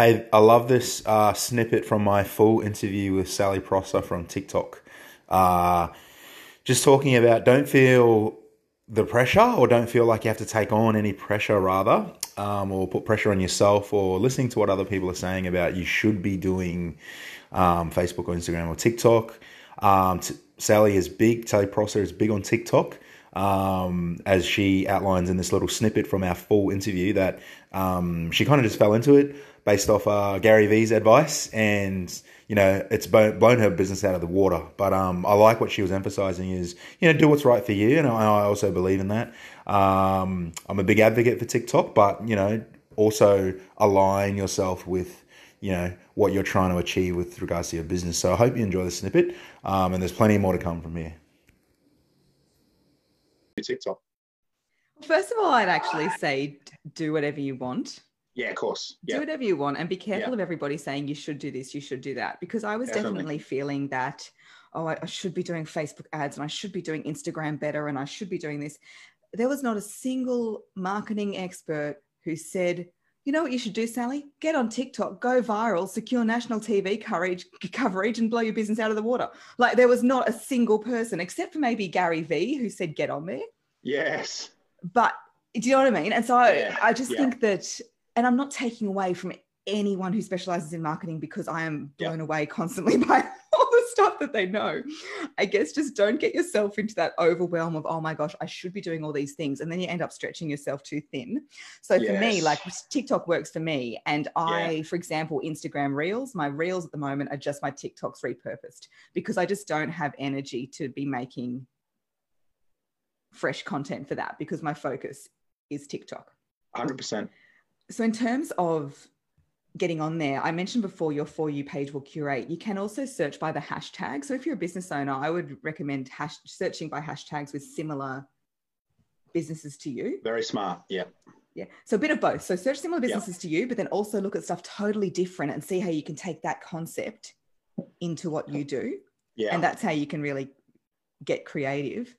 Hey, I love this uh, snippet from my full interview with Sally Prosser from TikTok. Uh, just talking about don't feel the pressure or don't feel like you have to take on any pressure, rather, um, or put pressure on yourself or listening to what other people are saying about you should be doing um, Facebook or Instagram or TikTok. Um, t- Sally is big, Sally Prosser is big on TikTok. Um, as she outlines in this little snippet from our full interview, that um, she kind of just fell into it based off uh, Gary Vee's advice, and you know it's blown her business out of the water. But um, I like what she was emphasizing is you know do what's right for you, and I also believe in that. Um, I'm a big advocate for TikTok, but you know also align yourself with you know what you're trying to achieve with regards to your business. So I hope you enjoy the snippet, um, and there's plenty more to come from here. TikTok. First of all, I'd actually say do whatever you want. Yeah, of course. Yeah. Do whatever you want and be careful yeah. of everybody saying you should do this, you should do that. Because I was definitely, definitely feeling that, oh, I, I should be doing Facebook ads and I should be doing Instagram better and I should be doing this. There was not a single marketing expert who said, you know what you should do, Sally? Get on TikTok, go viral, secure national TV coverage, coverage, and blow your business out of the water. Like there was not a single person, except for maybe Gary Vee, who said, "Get on there." Yes. But do you know what I mean? And so yeah. I, I just yeah. think that and I'm not taking away from anyone who specializes in marketing because I am blown yep. away constantly by the stuff that they know. I guess just don't get yourself into that overwhelm of, oh my gosh, I should be doing all these things. And then you end up stretching yourself too thin. So yes. for me, like TikTok works for me. And I, yeah. for example, Instagram Reels, my Reels at the moment are just my TikToks repurposed because I just don't have energy to be making fresh content for that because my focus is TikTok. 100%. So, in terms of getting on there, I mentioned before your For You page will curate. You can also search by the hashtag. So, if you're a business owner, I would recommend hash- searching by hashtags with similar businesses to you. Very smart. Yeah. Yeah. So, a bit of both. So, search similar businesses to you, but then also look at stuff totally different and see how you can take that concept into what you do. Yeah. And that's how you can really get creative.